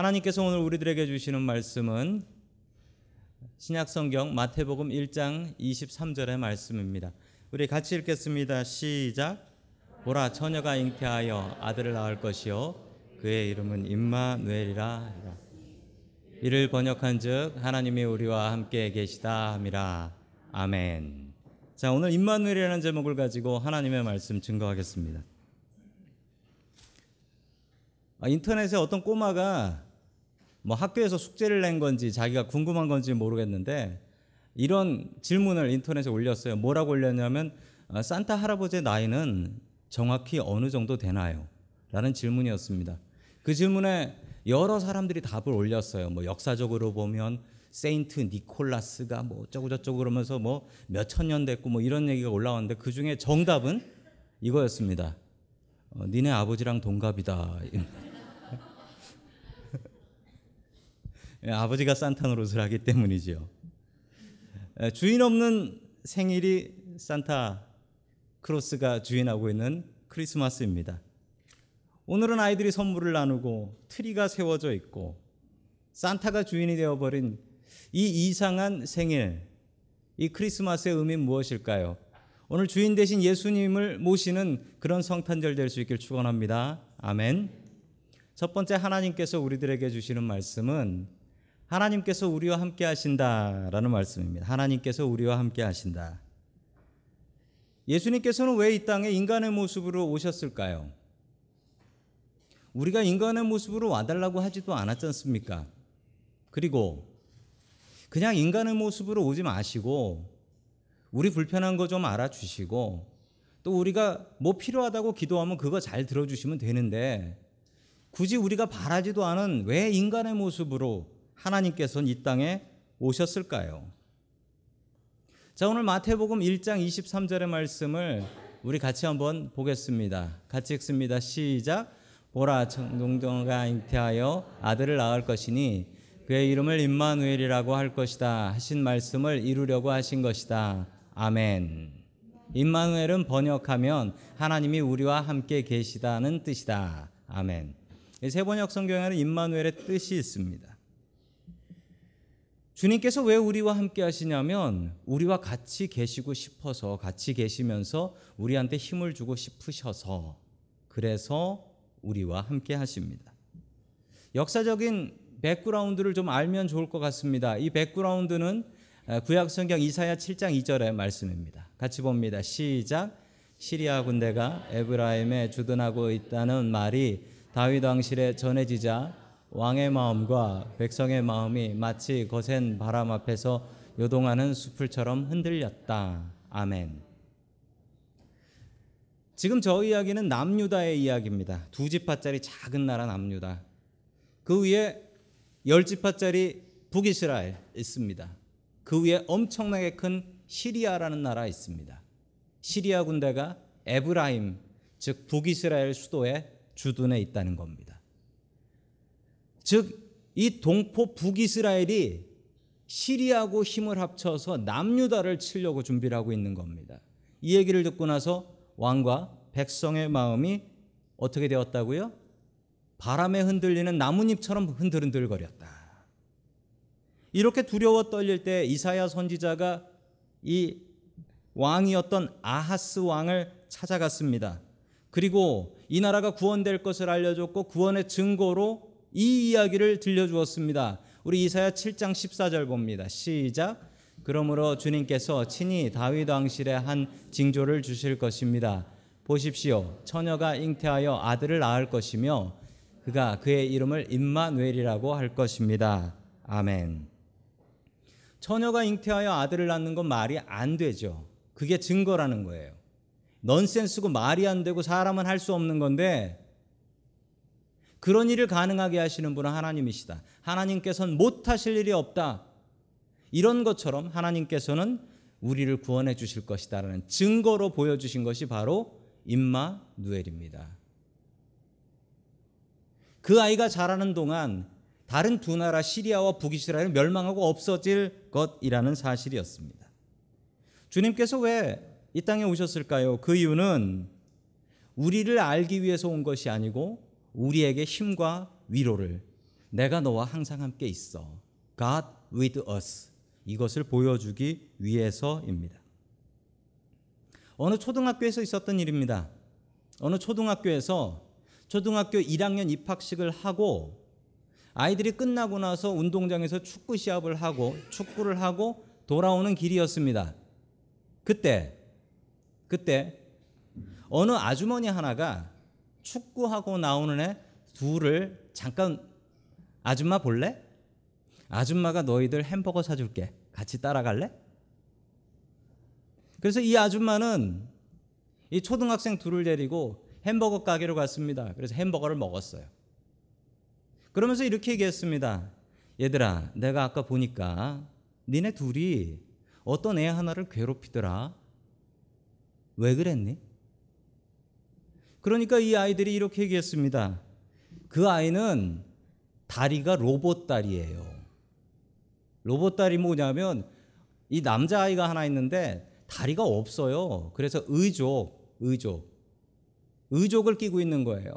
하나님께서 오늘 우리들에게 주시는 말씀은 신약성경 마태복음 1장 23절의 말씀입니다. 우리 같이 읽겠습니다. 시작. 보라 처녀가 잉태하여 아들을 낳을 것이요 그의 이름은 임마누엘이라 이를 번역한즉 하나님이 우리와 함께 계시다 함이라. 아멘. 자, 오늘 임마누엘이라는 제목을 가지고 하나님의 말씀 증거하겠습니다. 아, 인터넷에 어떤 꼬마가 뭐 학교에서 숙제를 낸 건지 자기가 궁금한 건지 모르겠는데 이런 질문을 인터넷에 올렸어요. 뭐라고 올렸냐면 아, 산타 할아버지의 나이는 정확히 어느 정도 되나요? 라는 질문이었습니다. 그 질문에 여러 사람들이 답을 올렸어요. 뭐 역사적으로 보면 세인트 니콜라스가 뭐 어쩌고 저쩌고 그러면서 뭐 몇 천 년 됐고 뭐 이런 얘기가 올라왔는데 그 중에 정답은 이거였습니다. 어, 니네 아버지랑 동갑이다. 예, 아버지가 산타 노릇을 하기 때문이죠. 예, 주인 없는 생일이 산타 크로스가 주인하고 있는 크리스마스입니다. 오늘은 아이들이 선물을 나누고 트리가 세워져 있고 산타가 주인이 되어버린 이 이상한 생일, 이 크리스마스의 의미는 무엇일까요? 오늘 주인 대신 예수님을 모시는 그런 성탄절 될 수 있길 축원합니다. 아멘. 첫 번째 하나님께서 우리들에게 주시는 말씀은 하나님께서 우리와 함께 하신다라는 말씀입니다. 하나님께서 우리와 함께 하신다. 예수님께서는 왜 이 땅에 인간의 모습으로 오셨을까요? 우리가 인간의 모습으로 와달라고 하지도 않았지 않습니까? 그리고 그냥 인간의 모습으로 오지 마시고 우리 불편한 거 좀 알아주시고 또 우리가 뭐 필요하다고 기도하면 그거 잘 들어주시면 되는데 굳이 우리가 바라지도 않은 왜 인간의 모습으로 하나님께서는 이 땅에 오셨을까요? 자, 오늘 마태복음 1장 23절의 말씀을 우리 같이 한번 보겠습니다. 같이 읽습니다. 시작. 보라 청동동가 잉태하여 아들을 낳을 것이니 그의 이름을 임마누엘이라고 할 것이다 하신 말씀을 이루려고 하신 것이다. 아멘. 임마누엘은 번역하면 하나님이 우리와 함께 계시다는 뜻이다. 아멘. 세 번역 성경에는 임마누엘의 뜻이 있습니다. 주님께서 왜 우리와 함께 하시냐면 우리와 같이 계시고 싶어서 같이 계시면서 우리한테 힘을 주고 싶으셔서 그래서 우리와 함께 하십니다. 역사적인 백그라운드를 좀 알면 좋을 것 같습니다. 이 백그라운드는 구약 성경 이사야 7장 2절의 말씀입니다. 같이 봅니다. 시작. 시리아 군대가 에브라임에 주둔하고 있다는 말이 다윗 왕실에 전해지자 왕의 마음과 백성의 마음이 마치 거센 바람 앞에서 요동하는 수풀처럼 흔들렸다. 아멘. 지금 저 이야기는 남유다의 이야기입니다. 두 지파짜리 작은 나라 남유다. 그 위에 열 지파짜리 북이스라엘 있습니다. 그 위에 엄청나게 큰 시리아라는 나라 있습니다. 시리아 군대가 에브라임 즉 북이스라엘 수도에 주둔해 있다는 겁니다. 즉 이 동포 북이스라엘이 시리아고 힘을 합쳐서 남유다를 치려고 준비를 하고 있는 겁니다. 이 얘기를 듣고 나서 왕과 백성의 마음이 어떻게 되었다고요? 바람에 흔들리는 나뭇잎처럼 흔들흔들거렸다. 이렇게 두려워 떨릴 때 이사야 선지자가 이 왕이었던 아하스 왕을 찾아갔습니다. 그리고 이 나라가 구원될 것을 알려줬고 구원의 증거로 이 이야기를 들려주었습니다. 우리 이사야 7장 14절 봅니다. 시작. 그러므로 주님께서 친히 다윗 왕실에 한 징조를 주실 것입니다. 보십시오. 처녀가 잉태하여 아들을 낳을 것이며 그가 그의 이름을 임마누엘이라고 할 것입니다. 아멘. 처녀가 잉태하여 아들을 낳는 건 말이 안 되죠. 그게 증거라는 거예요. 넌센스고 말이 안 되고 사람은 할 수 없는 건데 그런 일을 가능하게 하시는 분은 하나님이시다. 하나님께서는 못하실 일이 없다. 이런 것처럼 하나님께서는 우리를 구원해 주실 것이다라는 증거로 보여주신 것이 바로 임마 누엘입니다. 그 아이가 자라는 동안 다른 두 나라 시리아와 북이스라엘은 멸망하고 없어질 것이라는 사실이었습니다. 주님께서 왜 이 땅에 오셨을까요? 그 이유는 우리를 알기 위해서 온 것이 아니고 우리에게 힘과 위로를 내가 너와 항상 함께 있어. God with us. 이것을 보여주기 위해서입니다. 어느 초등학교에서 있었던 일입니다. 어느 초등학교에서 초등학교 1학년 입학식을 하고 아이들이 끝나고 나서 운동장에서 축구 시합을 하고 축구를 하고 돌아오는 길이었습니다. 그때 그때 어느 아주머니 하나가 축구하고 나오는 애 둘을 잠깐 아줌마 볼래? 아줌마가 너희들 햄버거 사줄게. 같이 따라갈래? 그래서 이 아줌마는 이 초등학생 둘을 데리고 햄버거 가게로 갔습니다. 그래서 햄버거를 먹었어요. 그러면서 이렇게 얘기했습니다. 얘들아, 내가 아까 보니까 니네 둘이 어떤 애 하나를 괴롭히더라. 왜 그랬니? 그러니까 이 아이들이 이렇게 얘기했습니다. 그 아이는 다리가 로봇 다리예요. 로봇 다리 뭐냐면 이 남자 아이가 하나 있는데 다리가 없어요. 그래서 의족, 의족, 의족을 끼고 있는 거예요.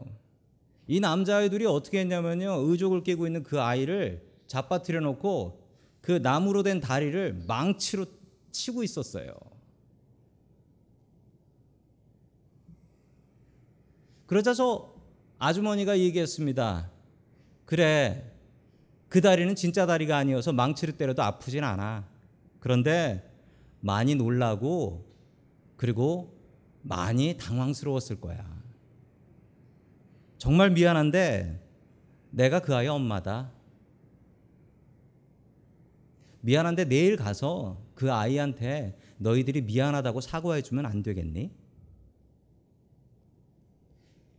이 남자 아이들이 어떻게 했냐면요. 의족을 끼고 있는 그 아이를 잡아뜨려 놓고 그 나무로 된 다리를 망치로 치고 있었어요. 그러자서 아주머니가 얘기했습니다. 그래, 그 다리는 진짜 다리가 아니어서 망치를 때려도 아프진 않아. 그런데 많이 놀라고 그리고 많이 당황스러웠을 거야. 정말 미안한데 내가 그 아이 엄마다. 미안한데 내일 가서 그 아이한테 너희들이 미안하다고 사과해 주면 안 되겠니?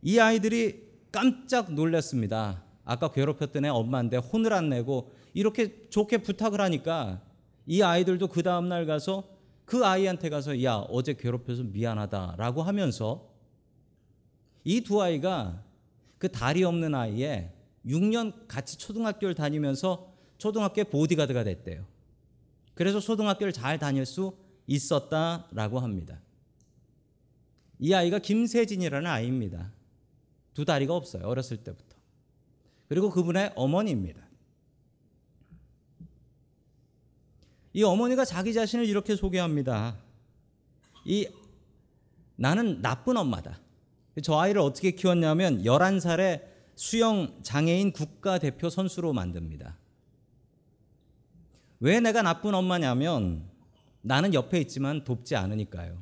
이 아이들이 깜짝 놀랐습니다. 아까 괴롭혔던 애 엄마인데 혼을 안 내고 이렇게 좋게 부탁을 하니까 이 아이들도 그 다음 날 가서 그 아이한테 가서 야 어제 괴롭혀서 미안하다라고 하면서 이 두 아이가 그 다리 없는 아이에 6년 같이 초등학교를 다니면서 초등학교 보디가드가 됐대요. 그래서 초등학교를 잘 다닐 수 있었다라고 합니다. 이 아이가 김세진이라는 아이입니다. 두 다리가 없어요. 어렸을 때부터. 그리고 그분의 어머니입니다. 이 어머니가 자기 자신을 이렇게 소개합니다. 이 나는 나쁜 엄마다. 저 아이를 어떻게 키웠냐면 11살에 수영 장애인 국가대표 선수로 만듭니다. 왜 내가 나쁜 엄마냐면 나는 옆에 있지만 돕지 않으니까요.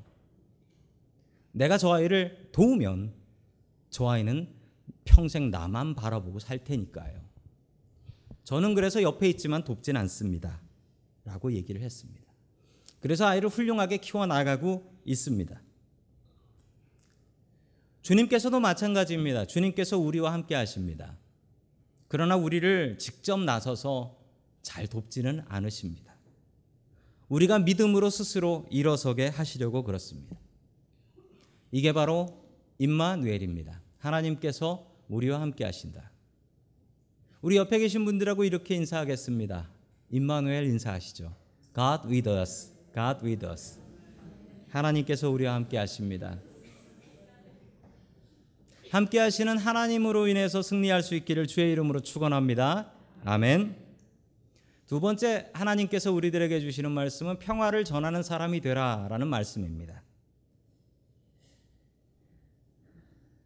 내가 저 아이를 도우면 저 아이는 평생 나만 바라보고 살 테니까요. 저는 그래서 옆에 있지만 돕진 않습니다. 라고 얘기를 했습니다. 그래서 아이를 훌륭하게 키워나가고 있습니다. 주님께서도 마찬가지입니다. 주님께서 우리와 함께 하십니다. 그러나 우리를 직접 나서서 잘 돕지는 않으십니다. 우리가 믿음으로 스스로 일어서게 하시려고 그렇습니다. 이게 바로 임마누엘입니다. 하나님께서 우리와 함께 하신다. 우리 옆에 계신 분들하고 이렇게 인사하겠습니다. 임마누엘 인사하시죠. God with us. God with us. 하나님께서 우리와 함께 하십니다. 함께 하시는 하나님으로 인해서 승리할 수 있기를 주의 이름으로 축원합니다. 아멘. 두 번째 하나님께서 우리들에게 주시는 말씀은 평화를 전하는 사람이 되라라는 말씀입니다.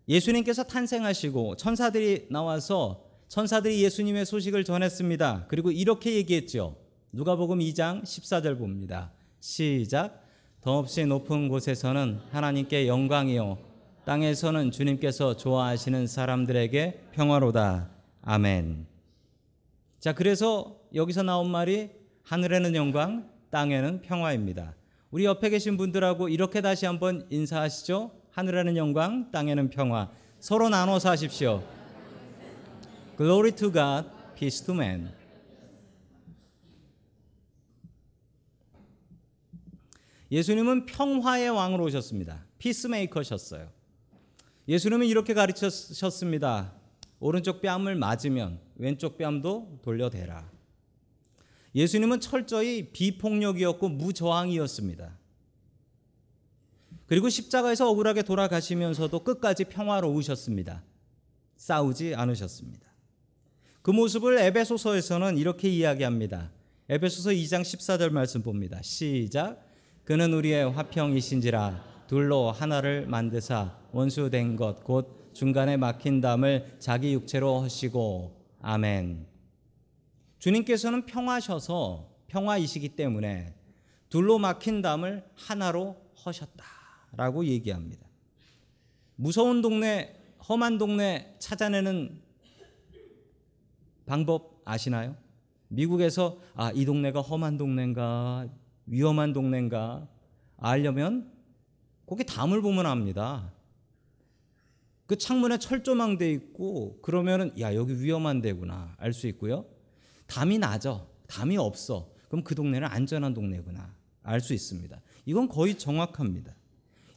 예수님께서 탄생하시고 천사들이 나와서 천사들이 예수님의 소식을 전했습니다. 그리고 이렇게 얘기했죠. 누가복음 2장 14절 봅니다. 시작. 덧없이 높은 곳에서는 하나님께 영광이요 땅에서는 주님께서 좋아하시는 사람들에게 평화로다. 아멘. 자, 그래서 여기서 나온 말이 하늘에는 영광, 땅에는 평화입니다. 우리 옆에 계신 분들하고 이렇게 다시 한번 인사하시죠. 하늘에는 영광, 땅에는 평화. 서로 나눠서 하십시오. Glory to God, peace to man. 예수님은 평화의 왕으로 오셨습니다. 피스메이커셨어요. 예수님은 이렇게 가르치셨습니다. 오른쪽 뺨을 맞으면 왼쪽 뺨도 돌려대라. 예수님은 철저히 비폭력이었고 무저항이었습니다. 그리고 십자가에서 억울하게 돌아가시면서도 끝까지 평화로우셨습니다. 싸우지 않으셨습니다. 그 모습을 에베소서에서는 이렇게 이야기합니다. 에베소서 2장 14절 말씀 봅니다. 시작. 그는 우리의 화평이신지라 둘로 하나를 만드사 원수된 것 곧 중간에 막힌 담을 자기 육체로 하시고 아멘. 주님께서는 평화셔서 평화이시기 때문에 둘로 막힌 담을 하나로 허셨다 라고 얘기합니다. 무서운 동네, 험한 동네 찾아내는 방법 아시나요? 미국에서 아, 이 동네가 험한 동네인가 위험한 동네인가 알려면 거기 담을 보면 압니다. 그 창문에 철조망 돼 있고 그러면은 야 여기 위험한 데구나 알 수 있고요. 담이 나죠. 담이 없어. 그럼 그 동네는 안전한 동네구나 알 수 있습니다. 이건 거의 정확합니다.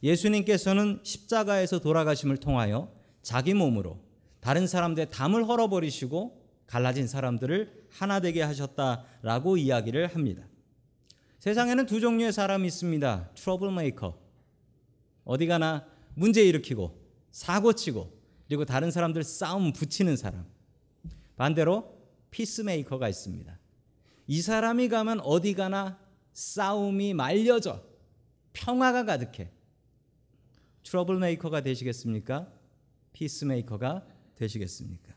예수님께서는 십자가에서 돌아가심을 통하여 자기 몸으로 다른 사람들의 담을 헐어버리시고 갈라진 사람들을 하나 되게 하셨다라고 이야기를 합니다. 세상에는 두 종류의 사람이 있습니다. trouble maker. 어디 가나 문제 일으키고 사고 치고 그리고 다른 사람들 싸움 붙이는 사람. 반대로 peacemaker가 있습니다. 이 사람이 가면 어디 가나 싸움이 말려져 평화가 가득해. trouble maker가 되시겠습니까? peacemaker가 되시겠습니까?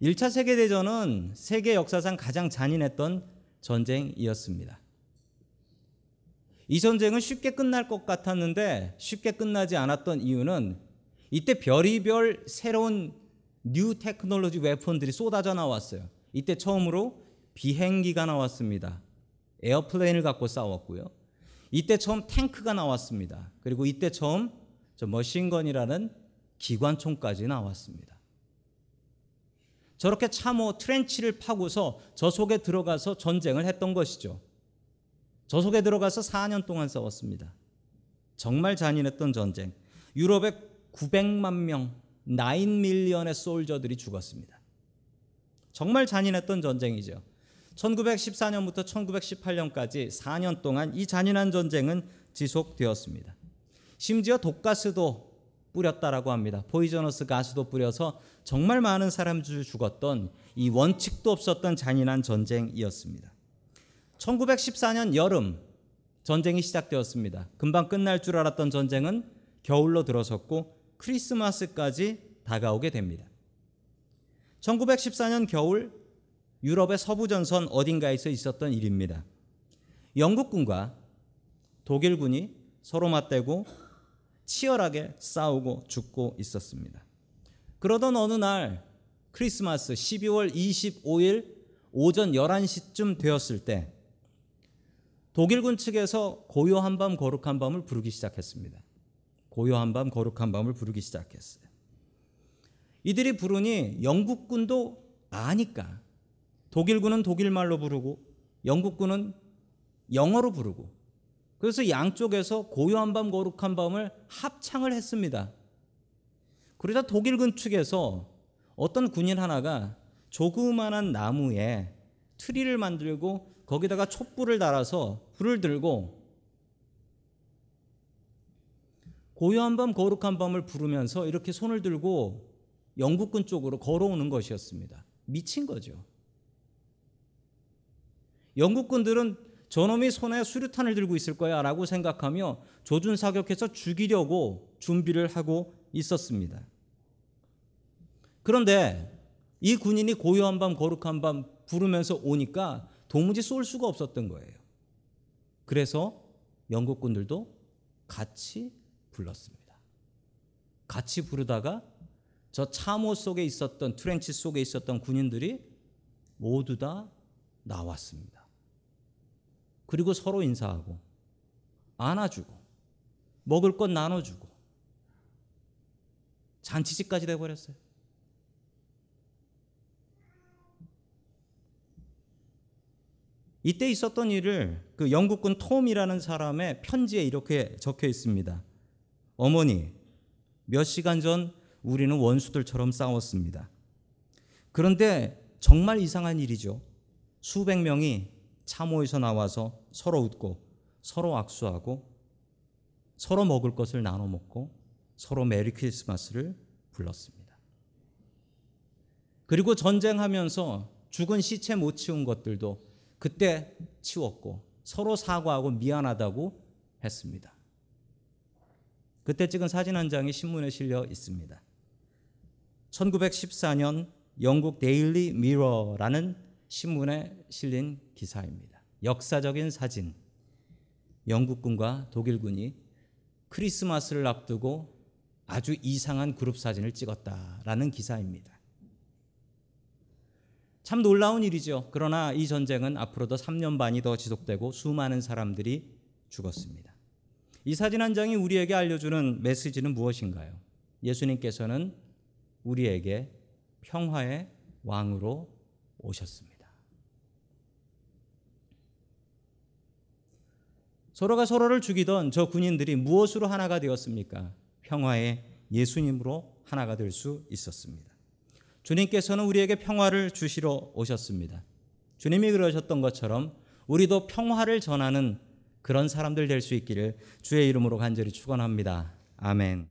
1차 세계 대전은 세계 역사상 가장 잔인했던 전쟁이었습니다. 이 전쟁은 쉽게 끝날 것 같았는데 쉽게 끝나지 않았던 이유는 이때 별의별 새로운 new technology weapon들이 쏟아져 나왔어요. 이때 처음으로 비행기가 나왔습니다. airplane을 갖고 싸웠고요. 이때 처음 탱크가 나왔습니다. 그리고 이때 처음 저 machine gun이라는 기관총까지 나왔습니다. 저렇게 참호 trench를 파고서 저 속에 들어가서 전쟁을 했던 것이죠. 저 속에 들어가서 4년 동안 싸웠습니다. 정말 잔인했던 전쟁. 유럽에 900만 명, 9 밀리언의 솔저들이 죽었습니다. 정말 잔인했던 전쟁이죠. 1914년부터 1918년까지 4년 동안 이 잔인한 전쟁은 지속되었습니다. 심지어 독가스도 뿌렸다라고 합니다. 포이저너스 가스도 뿌려서 정말 많은 사람들이 죽었던 이 원칙도 없었던 잔인한 전쟁이었습니다. 1914년 여름 전쟁이 시작되었습니다. 금방 끝날 줄 알았던 전쟁은 겨울로 들어섰고 크리스마스까지 다가오게 됩니다. 1914년 겨울 유럽의 서부 전선 어딘가에서 있었던 일입니다. 영국군과 독일군이 서로 맞대고 치열하게 싸우고 죽고 있었습니다. 그러던 어느 날 크리스마스 12월 25일 오전 11시쯤 되었을 때 독일군 측에서 고요한 밤 거룩한 밤을 부르기 시작했습니다. 고요한 밤 거룩한 밤을 부르기 시작했어요. 이들이 부르니 영국군도 아니까 독일군은 독일말로 부르고 영국군은 영어로 부르고 그래서 양쪽에서 고요한 밤 거룩한 밤을 합창을 했습니다. 그러자 독일군 측에서 어떤 군인 하나가 조그만한 나무에 트리를 만들고 거기다가 촛불을 달아서 불을 들고 고요한 밤 거룩한 밤을 부르면서 이렇게 손을 들고 영국군 쪽으로 걸어오는 것이었습니다. 미친 거죠. 영국군들은 저놈이 손에 수류탄을 들고 있을 거야 라고 생각하며 조준 사격해서 죽이려고 준비를 하고 있었습니다. 그런데 이 군인이 고요한 밤 거룩한 밤 부르면서 오니까 도무지 쏠 수가 없었던 거예요. 그래서 영국군들도 같이 불렀습니다. 같이 부르다가 저 참호 속에 있었던 트렌치 속에 있었던 군인들이 모두 다 나왔습니다. 그리고 서로 인사하고 안아주고 먹을 것 나눠주고 잔치집까지 돼버렸어요. 이때 있었던 일을 그 영국군 톰이라는 사람의 편지에 이렇게 적혀 있습니다. 어머니, 몇 시간 전 우리는 원수들처럼 싸웠습니다. 그런데 정말 이상한 일이죠. 수백 명이 참호에서 나와서 서로 웃고 서로 악수하고 서로 먹을 것을 나눠 먹고 서로 메리 크리스마스를 불렀습니다. 그리고 전쟁하면서 죽은 시체 못 치운 것들도 그때 치웠고 서로 사과하고 미안하다고 했습니다. 그때 찍은 사진 한 장이 신문에 실려 있습니다. 1914년 영국 데일리 미러라는 신문에 실린 기사입니다. 역사적인 사진. 영국군과 독일군이 크리스마스를 앞두고 아주 이상한 그룹 사진을 찍었다라는 기사입니다. 참 놀라운 일이죠. 그러나 이 전쟁은 앞으로도 3년 반이 더 지속되고 수많은 사람들이 죽었습니다. 이 사진 한 장이 우리에게 알려주는 메시지는 무엇인가요? 예수님께서는 우리에게 평화의 왕으로 오셨습니다. 서로가 서로를 죽이던 저 군인들이 무엇으로 하나가 되었습니까? 평화의 예수님으로 하나가 될 수 있었습니다. 주님께서는 우리에게 평화를 주시러 오셨습니다. 주님이 그러셨던 것처럼 우리도 평화를 전하는 그런 사람들 될 수 있기를 주의 이름으로 간절히 축원합니다. 아멘.